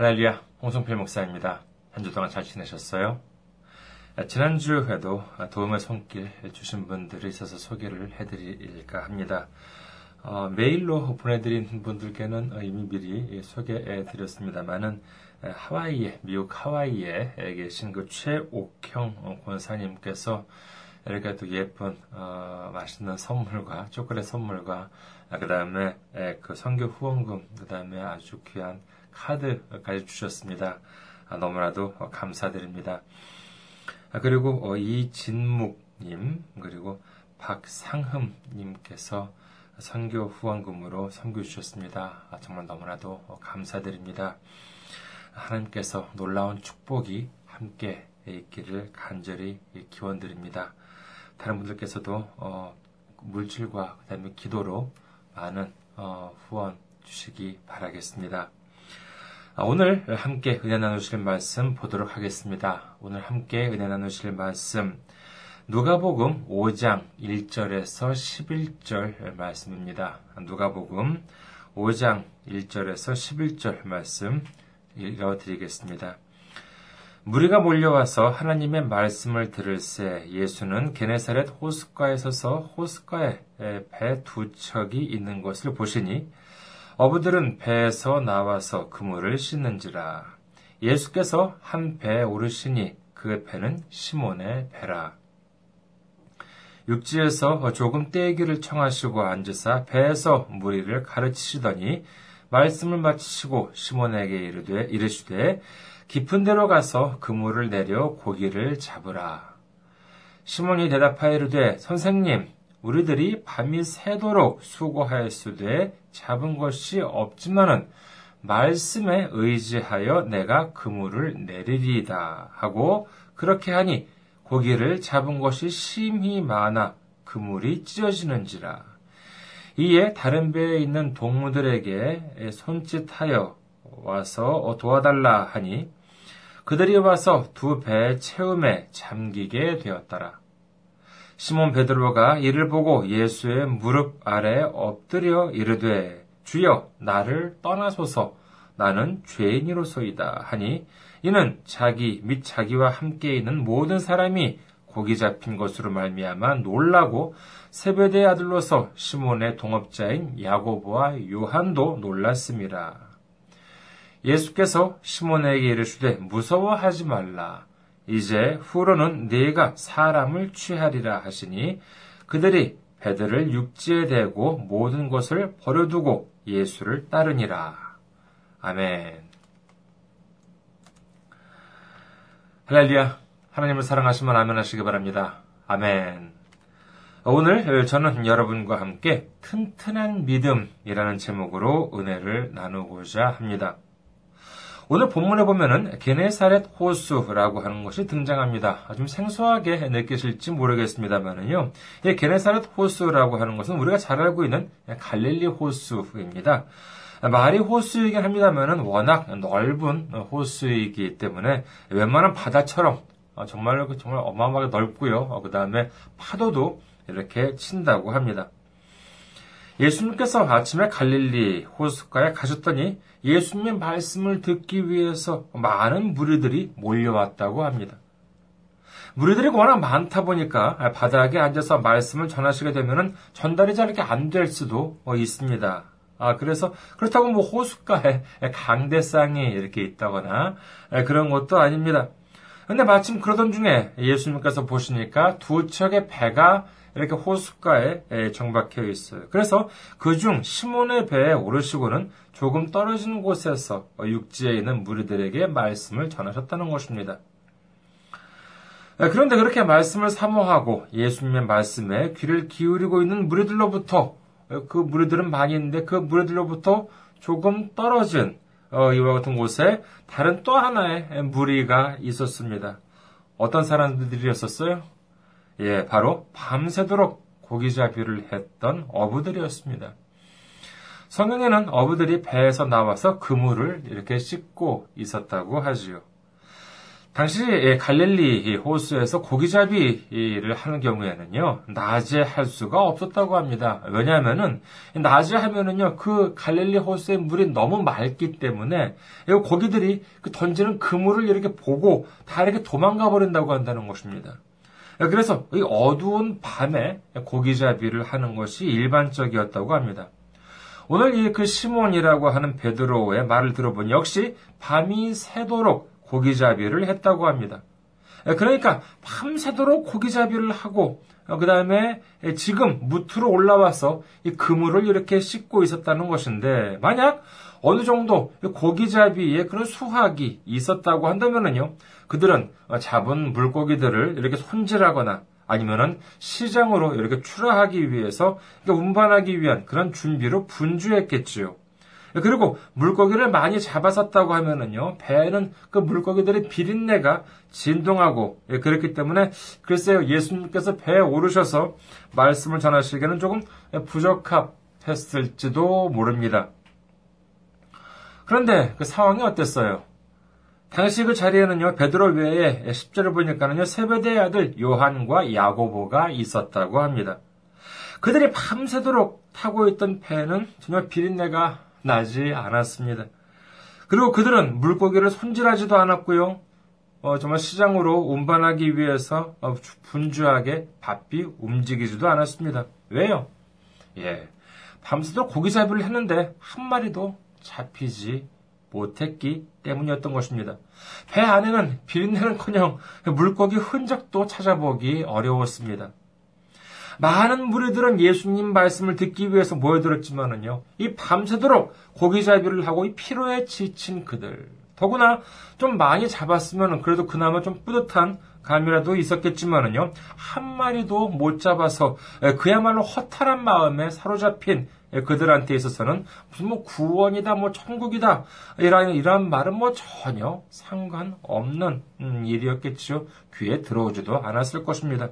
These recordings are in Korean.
할렐루야, 홍성필 목사입니다. 한 주 동안 잘 지내셨어요? 지난주에도 도움의 손길 주신 분들이 있어서 소개를 해드릴까 합니다. 어, 메일로 보내드린 분들께는 이미 미리 소개해드렸습니다만은 하와이에, 미국 하와이에 계신 그 최옥형 권사님께서 이렇게 또 예쁜 어, 맛있는 선물과 초콜릿 선물과 그 다음에 그 선교 후원금, 그 다음에 아주 귀한 카드까지 주셨습니다. 아, 너무나도 감사드립니다. 아, 그리고 어, 이진묵님 그리고 박상흠님께서 선교 후원금으로 선교 주셨습니다. 아, 정말 너무나도 감사드립니다. 하나님께서 놀라운 축복이 함께 있기를 간절히 기원드립니다. 다른 분들께서도 어, 물질과 그다음에 기도로 많은 어, 후원 주시기 바라겠습니다. 아, 오늘 함께 은혜 나누실 말씀 보도록 하겠습니다. 오늘 함께 은혜 나누실 말씀 누가복음 5장 1절에서 11절 말씀입니다. 누가복음 5장 1절에서 11절 말씀 읽어 드리겠습니다. 무리가 몰려와서 하나님의 말씀을 들을새 예수는 게네사렛 호숫가에 서서 호숫가에 배 두 척이 있는 것을 보시니 어부들은 배에서 나와서 그물을 씻는지라. 예수께서 한 배에 오르시니 그 배는 시몬의 배라. 육지에서 조금 떼기를 청하시고 앉으사 배에서 무리를 가르치시더니 말씀을 마치시고 시몬에게 이르되 이르시되 깊은 데로 가서 그물을 내려 고기를 잡으라. 시몬이 대답하여 이르되 선생님 우리들이 밤이 새도록 수고하였으되 잡은 것이 없지만은 말씀에 의지하여 내가 그물을 내리리이다 하고 그렇게 하니 고기를 잡은 것이 심히 많아 그물이 찢어지는지라. 이에 다른 배에 있는 동무들에게 손짓하여 와서 도와달라 하니 그들이 와서 두 배 채움에 잠기게 되었더라. 시몬 베드로가 이를 보고 예수의 무릎 아래 엎드려 이르되 주여 나를 떠나소서. 나는 죄인이로소이다. 하니 이는 자기 및 자기와 함께 있는 모든 사람이 고기 잡힌 것으로 말미암아 놀라고 세베대의 아들로서 시몬의 동업자인 야고보와 요한도 놀랐습니다. 예수께서 시몬에게 이르시되 무서워하지 말라 이제 후로는 네가 사람을 취하리라 하시니 그들이 배들을 육지에 대고 모든 것을 버려두고 예수를 따르니라. 아멘. 할렐루야. 하나님을 사랑하시면 아멘 하시기 바랍니다. 아멘. 오늘 저는 여러분과 함께 튼튼한 믿음이라는 제목으로 은혜를 나누고자 합니다. 오늘 본문에 보면은 게네사렛 호수라고 하는 것이 등장합니다. 좀 생소하게 느끼실지 모르겠습니다만은요. 이 게네사렛 호수라고 하는 것은 우리가 잘 알고 있는 갈릴리 호수입니다. 말이 호수이긴 합니다만은 워낙 넓은 호수이기 때문에 웬만한 바다처럼 정말 정말 어마어마하게 넓고요. 그 다음에 파도도 이렇게 친다고 합니다. 예수님께서 아침에 갈릴리 호숫가에 가셨더니 예수님의 말씀을 듣기 위해서 많은 무리들이 몰려왔다고 합니다. 무리들이 워낙 많다 보니까 바닥에 앉아서 말씀을 전하시게 되면 전달이 잘 이렇게 안 될 수도 있습니다. 아, 그래서, 그렇다고 뭐 호숫가에 강대상이 이렇게 있다거나 그런 것도 아닙니다. 근데 마침 그러던 중에 예수님께서 보시니까 두 척의 배가 이렇게 호숫가에 정박해 있어요. 그래서 그중 시몬의 배에 오르시고는 조금 떨어진 곳에서 육지에 있는 무리들에게 말씀을 전하셨다는 것입니다. 그런데 그렇게 말씀을 사모하고 예수님의 말씀에 귀를 기울이고 있는 무리들로부터 그 무리들은 많이 있는데 그 무리들로부터 조금 떨어진 어, 이와 같은 곳에 다른 또 하나의 무리가 있었습니다. 어떤 사람들이었었어요? 예, 바로 밤새도록 고기잡이를 했던 어부들이었습니다. 성경에는 어부들이 배에서 나와서 그물을 이렇게 씻고 있었다고 하지요. 당시 갈릴리 호수에서 고기잡이를 하는 경우에는요, 낮에 할 수가 없었다고 합니다. 왜냐하면은, 낮에 하면은요, 그 갈릴리 호수의 물이 너무 맑기 때문에, 고기들이 그 던지는 그물을 이렇게 보고 다 이렇게 도망가 버린다고 한다는 것입니다. 그래서 이 어두운 밤에 고기잡이를 하는 것이 일반적이었다고 합니다. 오늘 이 그 시몬이라고 하는 베드로의 말을 들어보니 역시 밤이 새도록 고기잡이를 했다고 합니다. 그러니까 밤새도록 고기잡이를 하고 그 다음에 지금 무트로 올라와서 이 그물을 이렇게 씻고 있었다는 것인데 만약 어느 정도 고기잡이에 그런 수확이 있었다고 한다면요 그들은 잡은 물고기들을 이렇게 손질하거나 아니면은 시장으로 이렇게 출하하기 위해서 운반하기 위한 그런 준비로 분주했겠지요. 그리고 물고기를 많이 잡았었다고 하면은요, 배에는 그 물고기들의 비린내가 진동하고, 예, 그렇기 때문에, 글쎄요, 예수님께서 배에 오르셔서 말씀을 전하시기에는 조금 부적합했을지도 모릅니다. 그런데 그 상황이 어땠어요? 당시 그 자리에는요, 베드로 외에 10절을 보니까는요, 세베대의 아들 요한과 야고보가 있었다고 합니다. 그들이 밤새도록 타고 있던 배는 전혀 비린내가 나지 않았습니다. 그리고 그들은 물고기를 손질하지도 않았고요. 어, 정말 시장으로 운반하기 위해서 어, 분주하게 바삐 움직이지도 않았습니다. 왜요? 예. 밤새도록 고기 잡이를 했는데 한 마리도 잡히지 못했기 때문이었던 것입니다. 배 안에는 비린내는커녕 물고기 흔적도 찾아보기 어려웠습니다. 많은 무리들은 예수님 말씀을 듣기 위해서 모여들었지만은요, 이 밤새도록 고기잡이를 하고 이 피로에 지친 그들, 더구나 좀 많이 잡았으면 그래도 그나마 좀 뿌듯한 감이라도 있었겠지만은요, 한 마리도 못 잡아서 그야말로 허탈한 마음에 사로잡힌 그들한테 있어서는 무슨 뭐 구원이다, 뭐 천국이다, 이런, 이런 말은 뭐 전혀 상관없는 음, 일이었겠죠. 귀에 들어오지도 않았을 것입니다.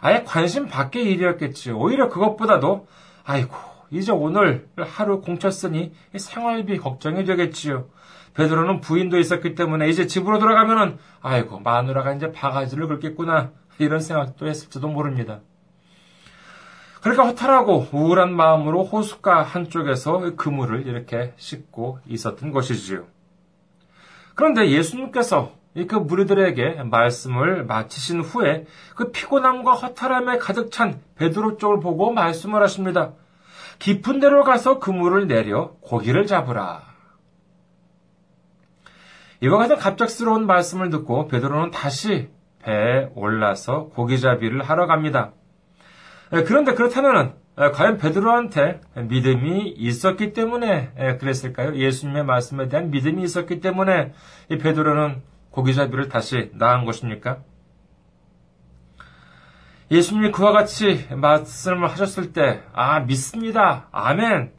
아예 관심 밖의 일이었겠지. 오히려 그것보다도 아이고 이제 오늘 하루 공쳤으니 생활비 걱정이 되겠지요. 베드로는 부인도 있었기 때문에 이제 집으로 돌아가면은 아이고 마누라가 이제 바가지를 긁겠구나 이런 생각도 했을지도 모릅니다. 그러니까 허탈하고 우울한 마음으로 호숫가 한쪽에서 그물을 이렇게 씻고 있었던 것이지요. 그런데 예수님께서 그 무리들에게 말씀을 마치신 후에 그 피곤함과 허탈함에 가득 찬 베드로 쪽을 보고 말씀을 하십니다. 깊은 데로 가서 그물을 내려 고기를 잡으라. 이와 같은 갑작스러운 말씀을 듣고 베드로는 다시 배에 올라서 고기잡이를 하러 갑니다. 그런데 그렇다면 과연 베드로한테 믿음이 있었기 때문에 그랬을까요? 예수님의 말씀에 대한 믿음이 있었기 때문에 이 베드로는 고기잡이를 다시 낳은 것입니까? 예수님이 그와 같이 말씀을 하셨을 때, 아, 믿습니다. 아멘.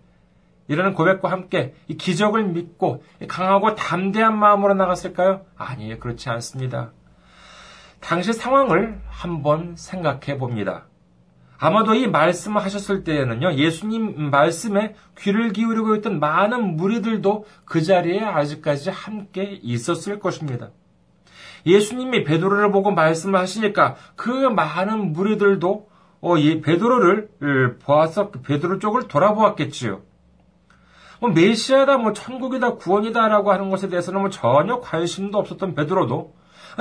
이라는 고백과 함께 이 기적을 믿고 강하고 담대한 마음으로 나갔을까요? 아니에요. 그렇지 않습니다. 당시 상황을 한번 생각해 봅니다. 아마도 이 말씀을 하셨을 때에는요, 예수님 말씀에 귀를 기울이고 있던 많은 무리들도 그 자리에 아직까지 함께 있었을 것입니다. 예수님이 베드로를 보고 말씀을 하시니까 그 많은 무리들도 어, 이 베드로를 보아서 베드로 쪽을 돌아보았겠지요. 뭐 메시아다, 뭐 천국이다, 구원이다라고 하는 것에 대해서는 뭐 전혀 관심도 없었던 베드로도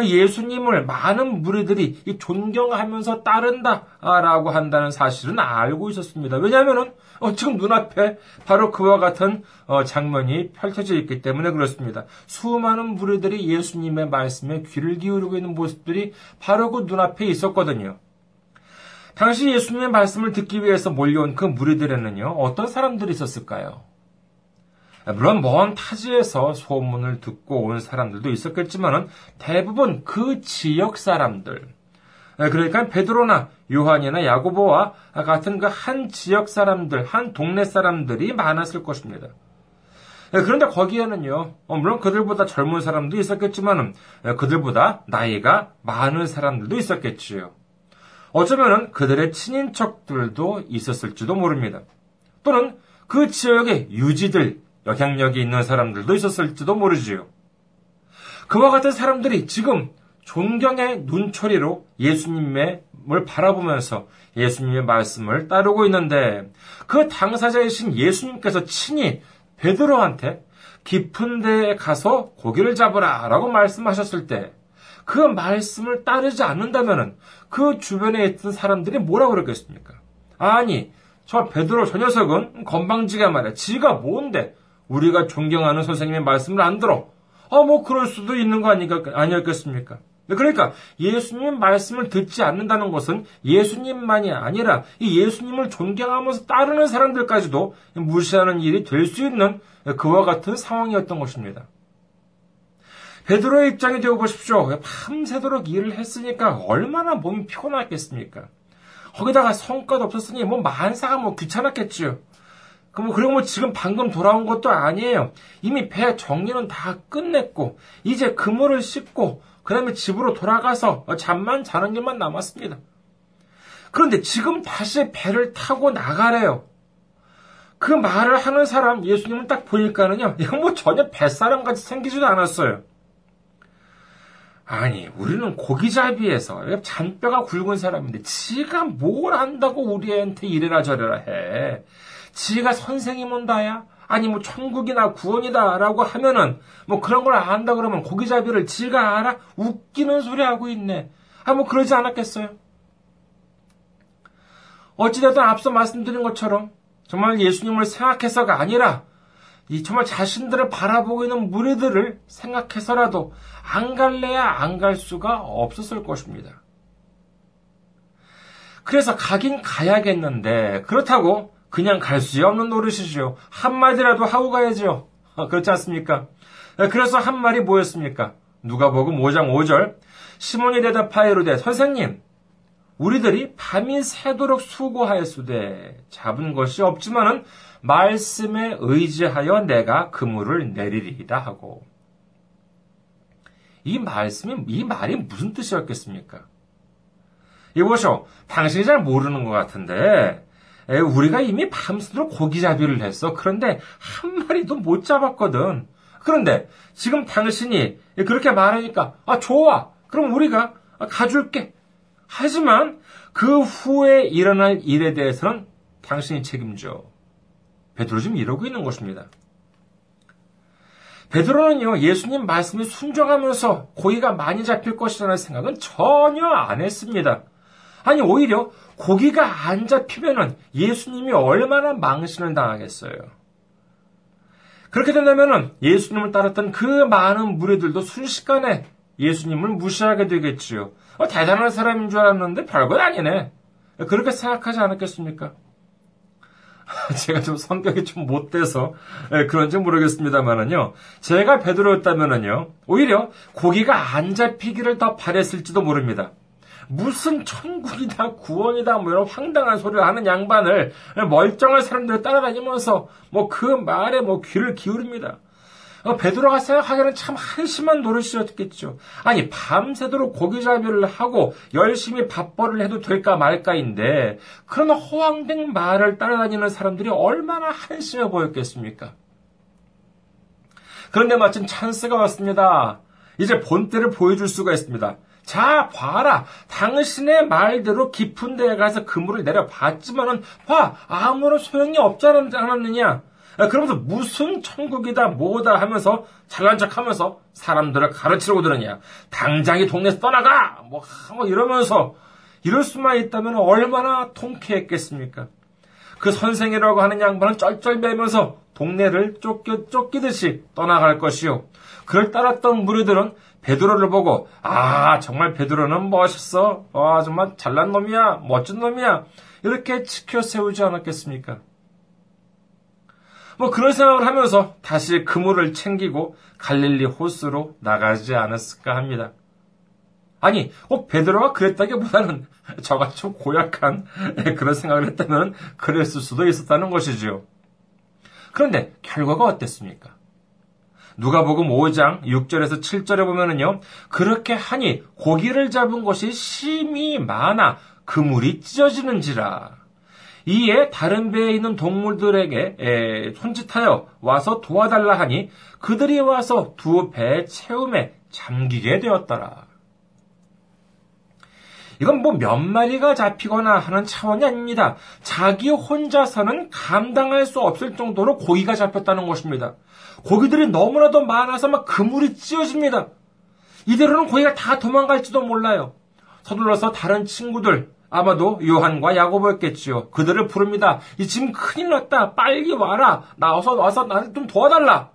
예수님을 많은 무리들이 존경하면서 따른다라고 한다는 사실은 알고 있었습니다. 왜냐하면은 어, 지금 눈앞에 바로 그와 같은 어, 장면이 펼쳐져 있기 때문에 그렇습니다. 수많은 무리들이 예수님의 말씀에 귀를 기울이고 있는 모습들이 바로 그 눈앞에 있었거든요. 당시 예수님의 말씀을 듣기 위해서 몰려온 그 무리들에는요, 어떤 사람들이 있었을까요? 물론 먼 타지에서 소문을 듣고 온 사람들도 있었겠지만은 대부분 그 지역 사람들, 예, 그러니까 베드로나 요한이나 야고보와 같은 그 한 지역 사람들, 한 동네 사람들이 많았을 것입니다. 예, 그런데 거기에는요, 어, 물론 그들보다 젊은 사람도 있었겠지만은 예, 그들보다 나이가 많은 사람들도 있었겠지요. 어쩌면은 그들의 친인척들도 있었을지도 모릅니다. 또는 그 지역의 유지들, 영향력이 있는 사람들도 있었을지도 모르지요. 그와 같은 사람들이 지금 존경의 눈초리로 예수님을 바라보면서 예수님의 말씀을 따르고 있는데 그 당사자이신 예수님께서 친히 베드로한테 깊은 데에 가서 고기를 잡으라 라고 말씀하셨을 때 그 말씀을 따르지 않는다면 그 주변에 있던 사람들이 뭐라 그러겠습니까? 아니, 저 베드로 저 녀석은 건방지가 말이야. 지가 뭔데 우리가 존경하는 선생님의 말씀을 안 들어. 아, 뭐 그럴 수도 있는 거 아니까, 아니었겠습니까? 그러니까 예수님의 말씀을 듣지 않는다는 것은 예수님만이 아니라 이 예수님을 존경하면서 따르는 사람들까지도 무시하는 일이 될 수 있는 그와 같은 상황이었던 것입니다. 베드로의 입장이 되어 보십시오. 밤새도록 일을 했으니까 얼마나 몸이 피곤했겠습니까? 거기다가 성과도 없었으니 뭐 만사가 뭐 귀찮았겠지요. 그럼 그리고 뭐 지금 방금 돌아온 것도 아니에요. 이미 배 정리는 다 끝냈고 이제 그물을 씻고 그 다음에 집으로 돌아가서 잠만 자는 일만 남았습니다. 그런데 지금 다시 배를 타고 나가래요. 그 말을 하는 사람 예수님을 딱 보니까는요, 이건 뭐 전혀 뱃사람 같이 생기지도 않았어요. 아니, 우리는 고기잡이에서 잔뼈가 굵은 사람인데 지가 뭘 안다고 우리한테 이래라 저래라 해. 지가 선생이면 다야? 아니 뭐 천국이나 구원이다라고 하면은 뭐 그런 걸 안다 그러면 고기잡이를 지가 알아? 웃기는 소리 하고 있네. 아 뭐 그러지 않았겠어요? 어찌됐든 앞서 말씀드린 것처럼 정말 예수님을 생각해서가 아니라 이 정말 자신들을 바라보고 있는 무리들을 생각해서라도 안 갈래야 안 갈 수가 없었을 것입니다. 그래서 가긴 가야겠는데 그렇다고 그냥 갈수 없는 노릇이죠. 한마디라도 하고 가야죠. 어, 그렇지 않습니까? 네, 그래서 한 말이 뭐였습니까? 누가 보고 5장 5절. 시몬이 대답하여 이르되 선생님 우리들이 밤이 새도록 수고하였으되 잡은 것이 없지만은 말씀에 의지하여 내가 그물을 내리리이다 하고 이 말씀이 이 말이 무슨 뜻이었겠습니까? 이보쇼 당신이 잘 모르는 것 같은데 우리가 이미 밤새도록 고기잡이를 했어. 그런데 한 마리도 못 잡았거든. 그런데 지금 당신이 그렇게 말하니까 아 좋아. 그럼 우리가 가줄게. 하지만 그 후에 일어날 일에 대해서는 당신이 책임져. 베드로 지금 이러고 있는 것입니다. 베드로는요, 예수님 말씀이 순종하면서 고기가 많이 잡힐 것이라는 생각은 전혀 안 했습니다. 아니, 오히려 고기가 안 잡히면은 예수님이 얼마나 망신을 당하겠어요. 그렇게 된다면은 예수님을 따랐던 그 많은 무리들도 순식간에 예수님을 무시하게 되겠지요. 어, 대단한 사람인 줄 알았는데 별건 아니네. 그렇게 생각하지 않았겠습니까? 제가 좀 성격이 좀 못돼서 예, 그런지 모르겠습니다만은요. 제가 베드로였다면은요. 오히려 고기가 안 잡히기를 더 바랬을지도 모릅니다. 무슨 천국이다 구원이다 뭐 이런 황당한 소리를 하는 양반을 멀쩡한 사람들 따라다니면서 뭐 그 말에 뭐 귀를 기울입니다. 어, 베드로가 생각하기에는 참 한심한 노릇이었겠죠. 아니 밤새도록 고기잡이를 하고 열심히 밥벌을 해도 될까 말까인데 그런 허황된 말을 따라다니는 사람들이 얼마나 한심해 보였겠습니까? 그런데 마침 찬스가 왔습니다. 이제 본때를 보여줄 수가 있습니다. 자, 봐라. 당신의 말대로 깊은 데에 가서 그물을 내려봤지만은, 봐. 아무런 소용이 없지 않았느냐. 그러면서 무슨 천국이다, 뭐다 하면서 잘난 척 하면서 사람들을 가르치려고 들으냐. 당장 이 동네에서 떠나가! 뭐, 뭐 이러면서 이럴 수만 있다면 얼마나 통쾌했겠습니까? 그 선생이라고 하는 양반은 쩔쩔매면서 동네를 쫓겨, 쫓기듯이 떠나갈 것이요. 그를 따랐던 무리들은 베드로를 보고 아 정말 베드로는 멋있어 와 정말 잘난 놈이야 멋진 놈이야 이렇게 지켜 세우지 않았겠습니까? 뭐 그런 생각을 하면서 다시 그물을 챙기고 갈릴리 호수로 나가지 않았을까 합니다. 아니, 꼭 베드로가 그랬다기보다는 저같이 좀 고약한 그런 생각을 했다면 그랬을 수도 있었다는 것이지요. 그런데 결과가 어땠습니까? 누가복음 5장 6절에서 7절에 보면은요. 그렇게 하니 고기를 잡은 것이 심이 많아 그물이 찢어지는지라. 이에 다른 배에 있는 동물들에게 손짓하여 와서 도와달라 하니 그들이 와서 두 배의 채움에 잠기게 되었더라. 이건 뭐 몇 마리가 잡히거나 하는 차원이 아닙니다. 자기 혼자서는 감당할 수 없을 정도로 고기가 잡혔다는 것입니다. 고기들이 너무나도 많아서 막 그물이 찢어집니다. 이대로는 고기가 다 도망갈지도 몰라요. 서둘러서 다른 친구들, 아마도 요한과 야고보였겠지요. 그들을 부릅니다. 이 지금 큰일 났다. 빨리 와라. 나와서 와서 나를 좀 도와달라.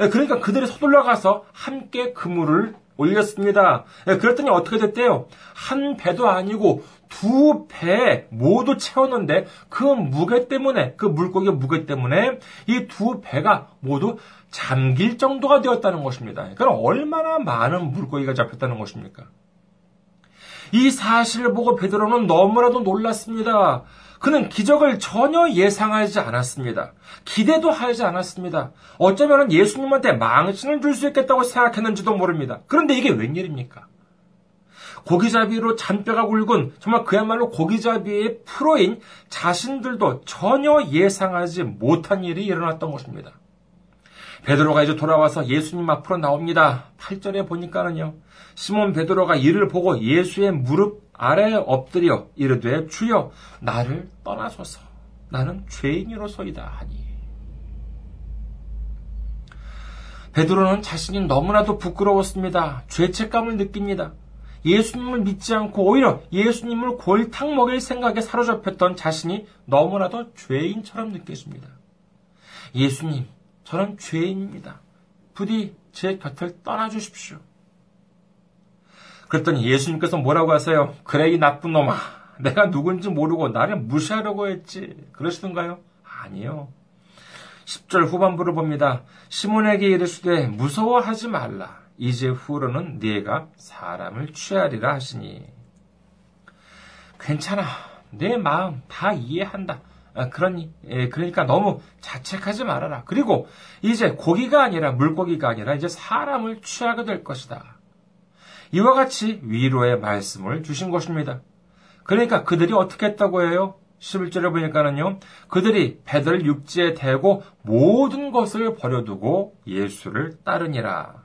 예, 그러니까 그들이 서둘러 가서 함께 그물을 올렸습니다. 예, 그랬더니 어떻게 됐대요? 한 배도 아니고 두 배 모두 채웠는데 그 무게 때문에 그 물고기 무게 때문에 이 두 배가 모두 잠길 정도가 되었다는 것입니다. 그럼 얼마나 많은 물고기가 잡혔다는 것입니까? 이 사실을 보고 베드로는 너무나도 놀랐습니다. 그는 기적을 전혀 예상하지 않았습니다. 기대도 하지 않았습니다. 어쩌면 예수님한테 망신을 줄 수 있겠다고 생각했는지도 모릅니다. 그런데 이게 웬일입니까? 고기잡이로 잔뼈가 굵은 정말 그야말로 고기잡이의 프로인 자신들도 전혀 예상하지 못한 일이 일어났던 것입니다. 베드로가 이제 돌아와서 예수님 앞으로 나옵니다. 8절에 보니까는요. 시몬 베드로가 이를 보고 예수의 무릎 아래에 엎드려 이르되 주여 나를 떠나소서 나는 죄인으로서이다 하니 베드로는 자신이 너무나도 부끄러웠습니다. 죄책감을 느낍니다. 예수님을 믿지 않고 오히려 예수님을 골탕 먹일 생각에 사로잡혔던 자신이 너무나도 죄인처럼 느껴집니다. 예수님, 저는 죄인입니다. 부디 제 곁을 떠나 주십시오. 그랬더니 예수님께서 뭐라고 하세요? 그래, 이 나쁜 놈아. 내가 누군지 모르고 나를 무시하려고 했지. 그러시던가요? 아니요. 10절 후반부를 봅니다. 시몬에게 이르시되 무서워하지 말라. 이제 후로는 네가 사람을 취하리라 하시니. 괜찮아. 내 마음 다 이해한다. 아, 그러니, 예, 그러니까 너무 자책하지 말아라. 그리고 이제 고기가 아니라 물고기가 아니라 이제 사람을 취하게 될 것이다. 이와 같이 위로의 말씀을 주신 것입니다. 그러니까 그들이 어떻게 했다고 해요? 11절에 보니까는요, 그들이 배들 육지에 대고 모든 것을 버려두고 예수를 따르니라.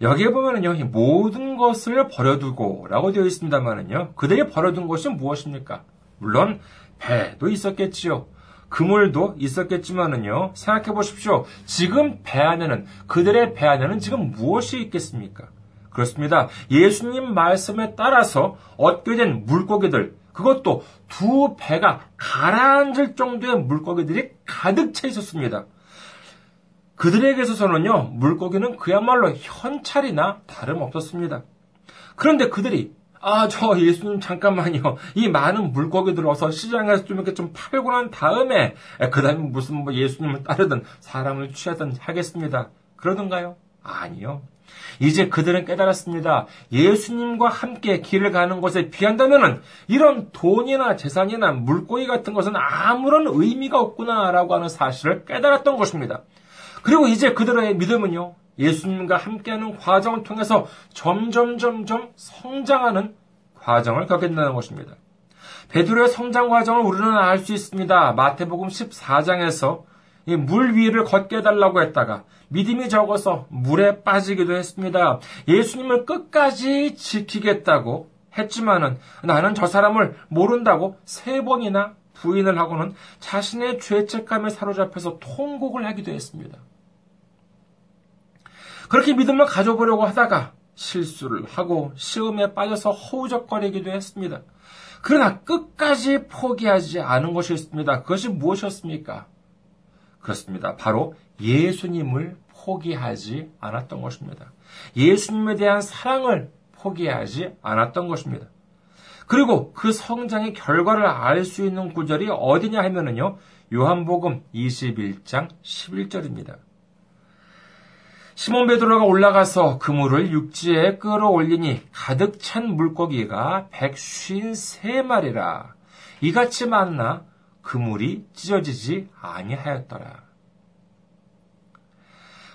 여기에 보면은요, 모든 것을 버려두고 라고 되어 있습니다만은요, 그들이 버려둔 것이 무엇입니까? 물론, 배도 있었겠지요. 그물도 있었겠지만은요, 생각해 보십시오. 지금 배 안에는, 그들의 배 안에는 지금 무엇이 있겠습니까? 그렇습니다. 예수님 말씀에 따라서 얻게 된 물고기들, 그것도 두 배가 가라앉을 정도의 물고기들이 가득 차 있었습니다. 그들에게 있어서는요, 물고기는 그야말로 현찰이나 다름없었습니다. 그런데 그들이 아, 저 예수님 잠깐만요. 이 많은 물고기 들 어서 시장에서 좀 이렇게 좀 팔고 난 다음에 그 다음에 무슨 뭐 예수님을 따르든 사람을 취하든 하겠습니다. 그러던가요? 아니요. 이제 그들은 깨달았습니다. 예수님과 함께 길을 가는 것에 비한다면은 이런 돈이나 재산이나 물고기 같은 것은 아무런 의미가 없구나라고 하는 사실을 깨달았던 것입니다. 그리고 이제 그들의 믿음은요, 예수님과 함께하는 과정을 통해서 점점 점점 성장하는 과정을 겪겠다는 것입니다. 베드로의 성장 과정을 우리는 알 수 있습니다. 마태복음 14장에서 물 위를 걷게 해달라고 했다가 믿음이 적어서 물에 빠지기도 했습니다. 예수님을 끝까지 지키겠다고 했지만은 나는 저 사람을 모른다고 세 번이나 부인을 하고는 자신의 죄책감에 사로잡혀서 통곡을 하기도 했습니다. 그렇게 믿음을 가져보려고 하다가 실수를 하고 시험에 빠져서 허우적거리기도 했습니다. 그러나 끝까지 포기하지 않은 것이었습니다. 그것이 무엇이었습니까? 그렇습니다. 바로 예수님을 포기하지 않았던 것입니다. 예수님에 대한 사랑을 포기하지 않았던 것입니다. 그리고 그 성장의 결과를 알 수 있는 구절이 어디냐 하면은요, 요한복음 21장 11절입니다. 시몬 베드로가 올라가서 그물을 육지에 끌어올리니 가득 찬 물고기가 153마리라. 이같이 많나 그물이 찢어지지 아니하였더라.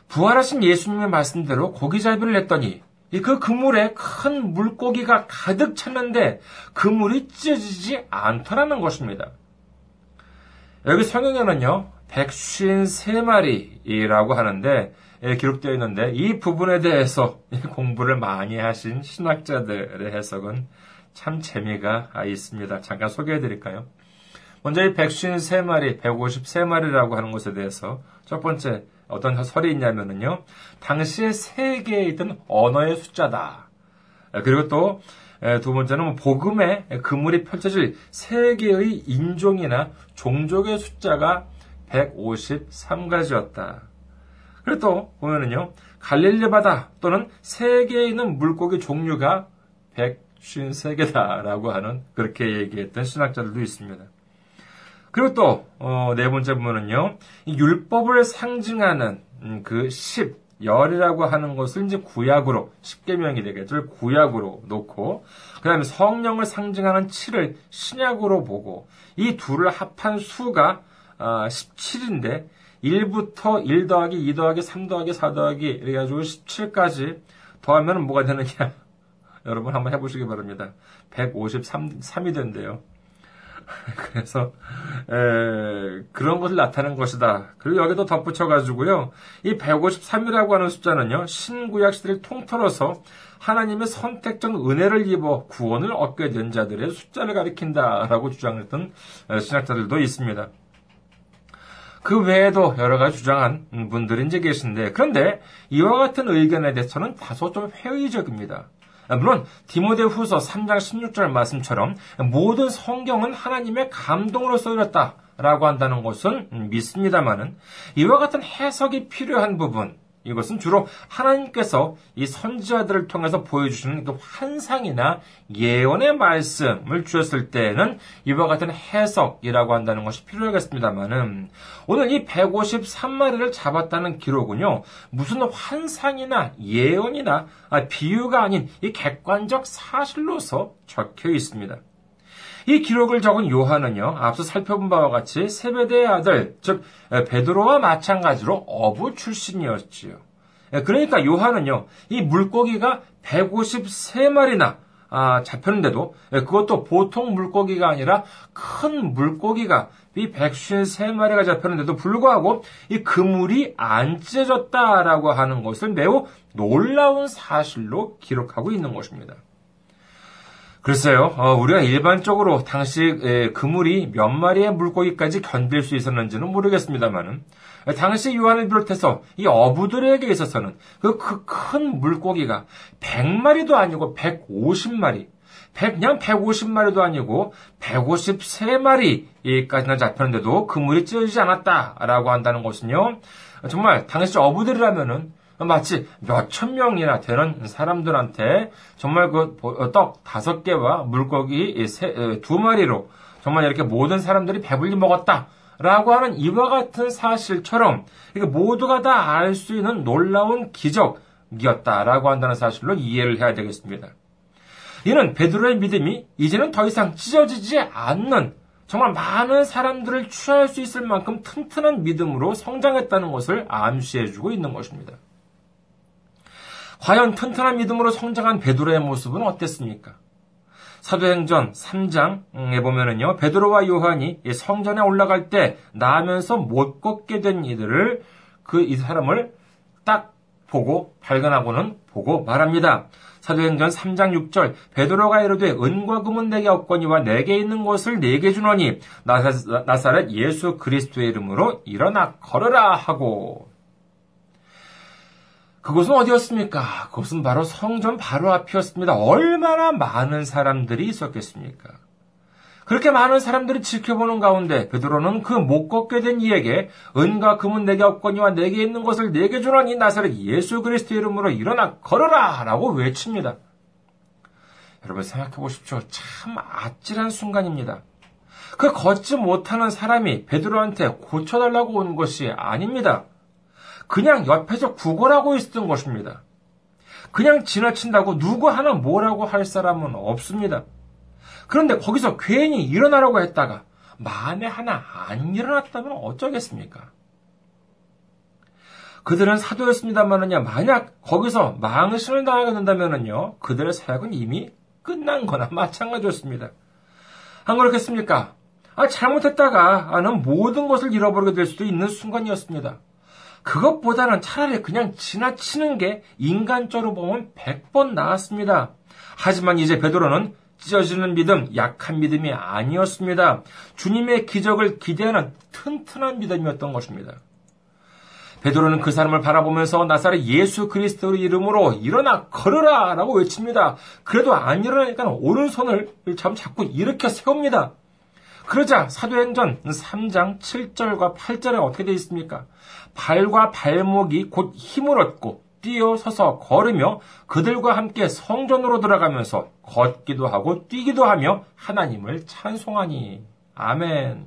부활하신 예수님의 말씀대로 고기잡이를 했더니 그 그물에 큰 물고기가 가득 찼는데 그물이 찢어지지 않더라는 것입니다. 여기 성경에는요, 153마리라고 하는데, 예, 기록되어 있는데, 이 부분에 대해서 공부를 많이 하신 신학자들의 해석은 참 재미가 있습니다. 잠깐 소개해 드릴까요? 먼저 이 153마리, 153마리라고 하는 것에 대해서 첫 번째 어떤 설이 있냐면요. 당시에 세계에 있던 언어의 숫자다. 그리고 또 두 번째는 뭐 복음의 그물이 펼쳐질 세계의 인종이나 종족의 숫자가 153가지였다. 그리고 또 보면은요. 갈릴리 바다 또는 세계에 있는 물고기 종류가 153개다라고 하는 그렇게 얘기했던 신학자들도 있습니다. 그리고 또, 어, 네 번째 부분은요, 율법을 상징하는 음, 그 10, 열이라고 하는 것을 이제 구약으로, 10개명이 되겠죠. 구약으로 놓고, 그 다음에 성령을 상징하는 7을 신약으로 보고, 이 둘을 합한 수가 어, 17인데, 1부터 1 더하기 2 더하기 3 더하기 4 더하기, 이래가지고 17까지 더하면 뭐가 되느냐. 여러분 한번 해보시기 바랍니다. 153이 된대요. 그래서 에, 그런 것을 나타낸 것이다. 그리고 여기도 덧붙여 가지고요. 이 153이라고 하는 숫자는요. 신구약 시대를 통틀어서 하나님의 선택적 은혜를 입어 구원을 얻게 된 자들의 숫자를 가리킨다라고 주장했던 신학자들도 있습니다. 그 외에도 여러 가지 주장한 분들이 이제 계신데 그런데 이와 같은 의견에 대해서는 다소 좀 회의적입니다. 물론 디모데 후서 3장 16절 말씀처럼 모든 성경은 하나님의 감동으로 써졌다. 라고 한다는 것은 믿습니다만은 이와 같은 해석이 필요한 부분 이것은 주로 하나님께서 이 선지자들을 통해서 보여주시는 그 환상이나 예언의 말씀을 주었을 때는 이와 같은 해석이라고 한다는 것이 필요하겠습니다만은 오늘 이 153마리를 잡았다는 기록은요 무슨 환상이나 예언이나 비유가 아닌 이 객관적 사실로서 적혀 있습니다. 이 기록을 적은 요한은요, 앞서 살펴본 바와 같이 세베대의 아들, 즉 베드로와 마찬가지로 어부 출신이었지요. 그러니까 요한은요, 이 물고기가 153마리나 아, 잡혔는데도 그것도 보통 물고기가 아니라 큰 물고기가 이 153마리가 잡혔는데도 불구하고 이 그물이 안 찢어졌다라고 하는 것을 매우 놀라운 사실로 기록하고 있는 것입니다. 글쎄요, 어, 우리가 일반적으로 당시 에, 그물이 몇 마리의 물고기까지 견딜 수 있었는지는 모르겠습니다만은, 당시 요한을 비롯해서 이 어부들에게 있어서는 그큰그 물고기가 100마리도 아니고 150마리, 100, 그냥 150마리도 아니고 153마리까지나 잡혔는데도 그물이 찢어지지 않았다라고 한다는 것은요, 정말 당시 어부들이라면은 마치 몇천 명이나 되는 사람들한테 정말 그 떡 다섯 개와 물고기 두 마리로 정말 이렇게 모든 사람들이 배불리 먹었다. 라고 하는 이와 같은 사실처럼 모두가 다 알 수 있는 놀라운 기적이었다라고 한다는 사실로 이해를 해야 되겠습니다. 이는 베드로의 믿음이 이제는 더 이상 찢어지지 않는 정말 많은 사람들을 취할 수 있을 만큼 튼튼한 믿음으로 성장했다는 것을 암시해주고 있는 것입니다. 과연 튼튼한 믿음으로 성장한 베드로의 모습은 어땠습니까? 사도행전 3장에 보면은요, 베드로와 요한이 성전에 올라갈 때 나면서 못 걷게 된 이들을 그 이 사람을 딱 보고 발견하고는 보고 말합니다. 사도행전 3장 6절 베드로가 이르되 은과 금은 내게 없거니와 내게 있는 것을 내게 주노니 나사렛 예수 그리스도의 이름으로 일어나 걸어라 하고 그곳은 어디였습니까? 그곳은 바로 성전 바로 앞이었습니다. 얼마나 많은 사람들이 있었겠습니까? 그렇게 많은 사람들이 지켜보는 가운데 베드로는 그 못 걷게 된 이에게 은과 금은 내게 없거니와 내게 있는 것을 내게 주라니 나사렛 예수 그리스도 이름으로 일어나 걸어라 라고 외칩니다. 여러분 생각해 보십시오. 참 아찔한 순간입니다. 그 걷지 못하는 사람이 베드로한테 고쳐달라고 온 것이 아닙니다. 그냥 옆에서 구걸하고 있었던 것입니다. 그냥 지나친다고 누구 하나 뭐라고 할 사람은 없습니다. 그런데 거기서 괜히 일어나라고 했다가 만에 하나 안 일어났다면 어쩌겠습니까? 그들은 사도였습니다만은요, 만약 거기서 망신을 당하게 된다면은요, 그들의 사역은 이미 끝난 거나 마찬가지였습니다. 안 그렇겠습니까? 아, 잘못했다가 아는 모든 것을 잃어버리게 될 수도 있는 순간이었습니다. 그것보다는 차라리 그냥 지나치는 게 인간적으로 보면 100번 나았습니다. 하지만 이제 베드로는 찢어지는 믿음, 약한 믿음이 아니었습니다. 주님의 기적을 기대하는 튼튼한 믿음이었던 것입니다. 베드로는 그 사람을 바라보면서 나사렛 예수 그리스도의 이름으로 일어나 걸으라 라고 외칩니다. 그래도 안 일어나니까 오른손을 참 자꾸 일으켜 세웁니다. 그러자 사도행전 3장 7절과 8절에 어떻게 되어 있습니까? 발과 발목이 곧 힘을 얻고 뛰어서서 걸으며 그들과 함께 성전으로 들어가면서 걷기도 하고 뛰기도 하며 하나님을 찬송하니. 아멘.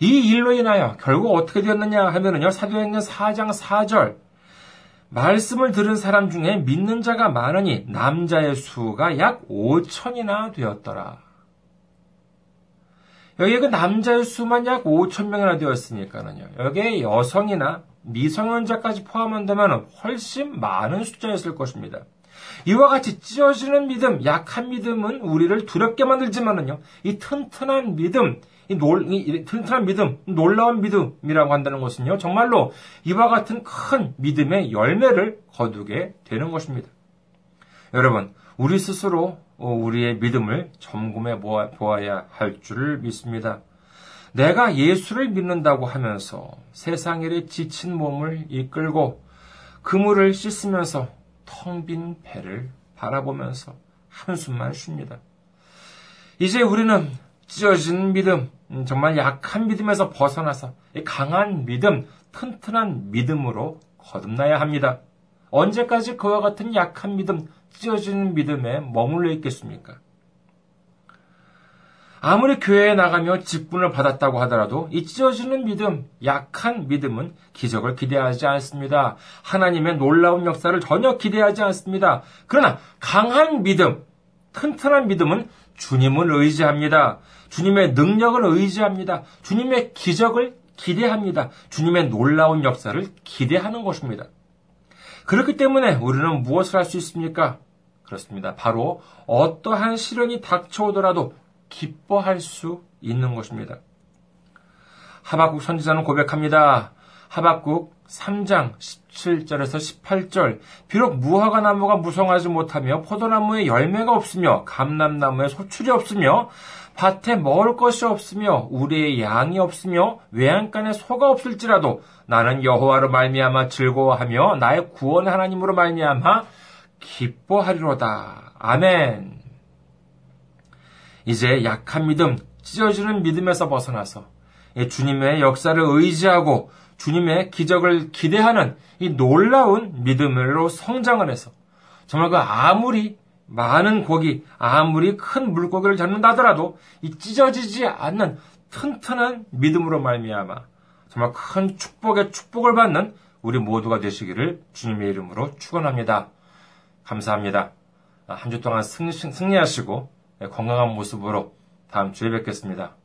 이 일로 인하여 결국 어떻게 되었느냐 하면은요, 사도행전 4장 4절. 말씀을 들은 사람 중에 믿는 자가 많으니 남자의 수가 약 5천이나 되었더라. 여기에 그 남자의 수만 약 5천 명이나 되었으니까는요. 여기에 여성이나 미성년자까지 포함한다면 훨씬 많은 숫자였을 것입니다. 이와 같이 찢어지는 믿음, 약한 믿음은 우리를 두렵게 만들지만은요, 이 튼튼한 믿음, 이, 놀, 이 튼튼한 믿음, 놀라운 믿음이라고 한다는 것은요, 정말로 이와 같은 큰 믿음의 열매를 거두게 되는 것입니다. 여러분, 우리 스스로 우리의 믿음을 점검해 보아야 할 줄을 믿습니다. 내가 예수를 믿는다고 하면서 세상 일에 지친 몸을 이끌고 그물을 씻으면서 텅 빈 배를 바라보면서 한숨만 쉽니다. 이제 우리는 찢어진 믿음, 음, 정말 약한 믿음에서 벗어나서 강한 믿음, 튼튼한 믿음으로 거듭나야 합니다. 언제까지 그와 같은 약한 믿음, 찢어지는 믿음에 머물러 있겠습니까? 아무리 교회에 나가며 직분을 받았다고 하더라도 이 찢어지는 믿음, 약한 믿음은 기적을 기대하지 않습니다. 하나님의 놀라운 역사를 전혀 기대하지 않습니다. 그러나 강한 믿음, 튼튼한 믿음은 주님을 의지합니다. 주님의 능력을 의지합니다. 주님의 기적을 기대합니다. 주님의 놀라운 역사를 기대하는 것입니다. 그렇기 때문에 우리는 무엇을 할 수 있습니까? 그렇습니다. 바로 어떠한 시련이 닥쳐오더라도 기뻐할 수 있는 것입니다. 하박국 선지자는 고백합니다. 하박국 3장 17절에서 18절. 비록 무화과 나무가 무성하지 못하며 포도나무에 열매가 없으며 감람나무에 소출이 없으며 밭에 먹을 것이 없으며 우리의 양이 없으며 외양간에 소가 없을지라도 나는 여호와로 말미암아 즐거워하며 나의 구원 하나님으로 말미암아 기뻐하리로다. 아멘. 이제 약한 믿음, 찢어지는 믿음에서 벗어나서 주님의 역사를 의지하고 주님의 기적을 기대하는 이 놀라운 믿음으로 성장을 해서 정말 그 아무리 많은 고기, 아무리 큰 물고기를 잡는다 하더라도 이 찢어지지 않는 튼튼한 믿음으로 말미암아 정말 큰 축복의 축복을 받는 우리 모두가 되시기를 주님의 이름으로 축원합니다. 감사합니다. 한 주 동안 승리, 승리하시고 건강한 모습으로 다음 주에 뵙겠습니다.